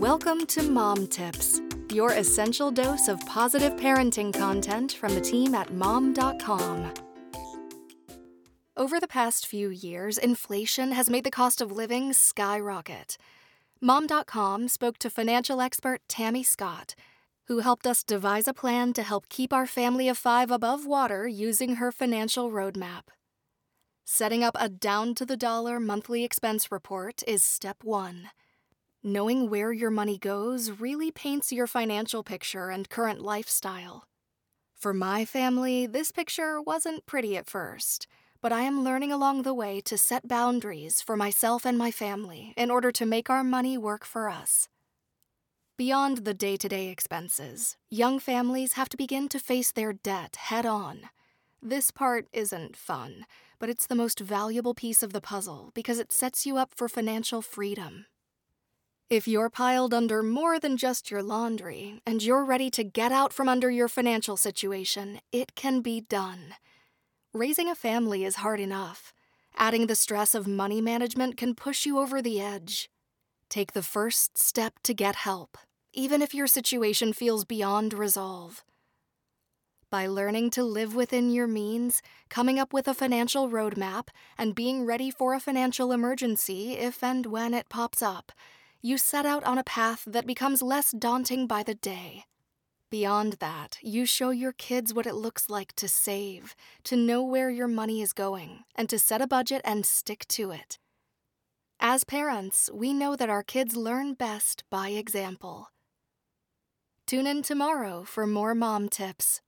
Welcome to Mom Tips, your essential dose of positive parenting content from the team at mom.com. Over the past few years, inflation has made the cost of living skyrocket. Mom.com spoke to financial expert Tammy Scott, who helped us devise a plan to help keep our family of five above water using her financial roadmap. Setting up a down to the dollar monthly expense report is step one. Knowing where your money goes really paints your financial picture and current lifestyle. For my family, this picture wasn't pretty at first, but I am learning along the way to set boundaries for myself and my family in order to make our money work for us. Beyond the day to day expenses, young families have to begin to face their debt head on. This part isn't fun, but it's the most valuable piece of the puzzle because it sets you up for financial freedom. If you're piled under more than just your laundry and you're ready to get out from under your financial situation, it can be done. Raising a family is hard enough. Adding the stress of money management can push you over the edge. Take the first step to get help, even if your situation feels beyond resolve. By learning to live within your means, coming up with a financial roadmap, and being ready for a financial emergency if and when it pops up, you set out on a path that becomes less daunting by the day. Beyond that, you show your kids what it looks like to save, to know where your money is going, and to set a budget and stick to it. As parents, we know that our kids learn best by example. Tune in tomorrow for more mom tips.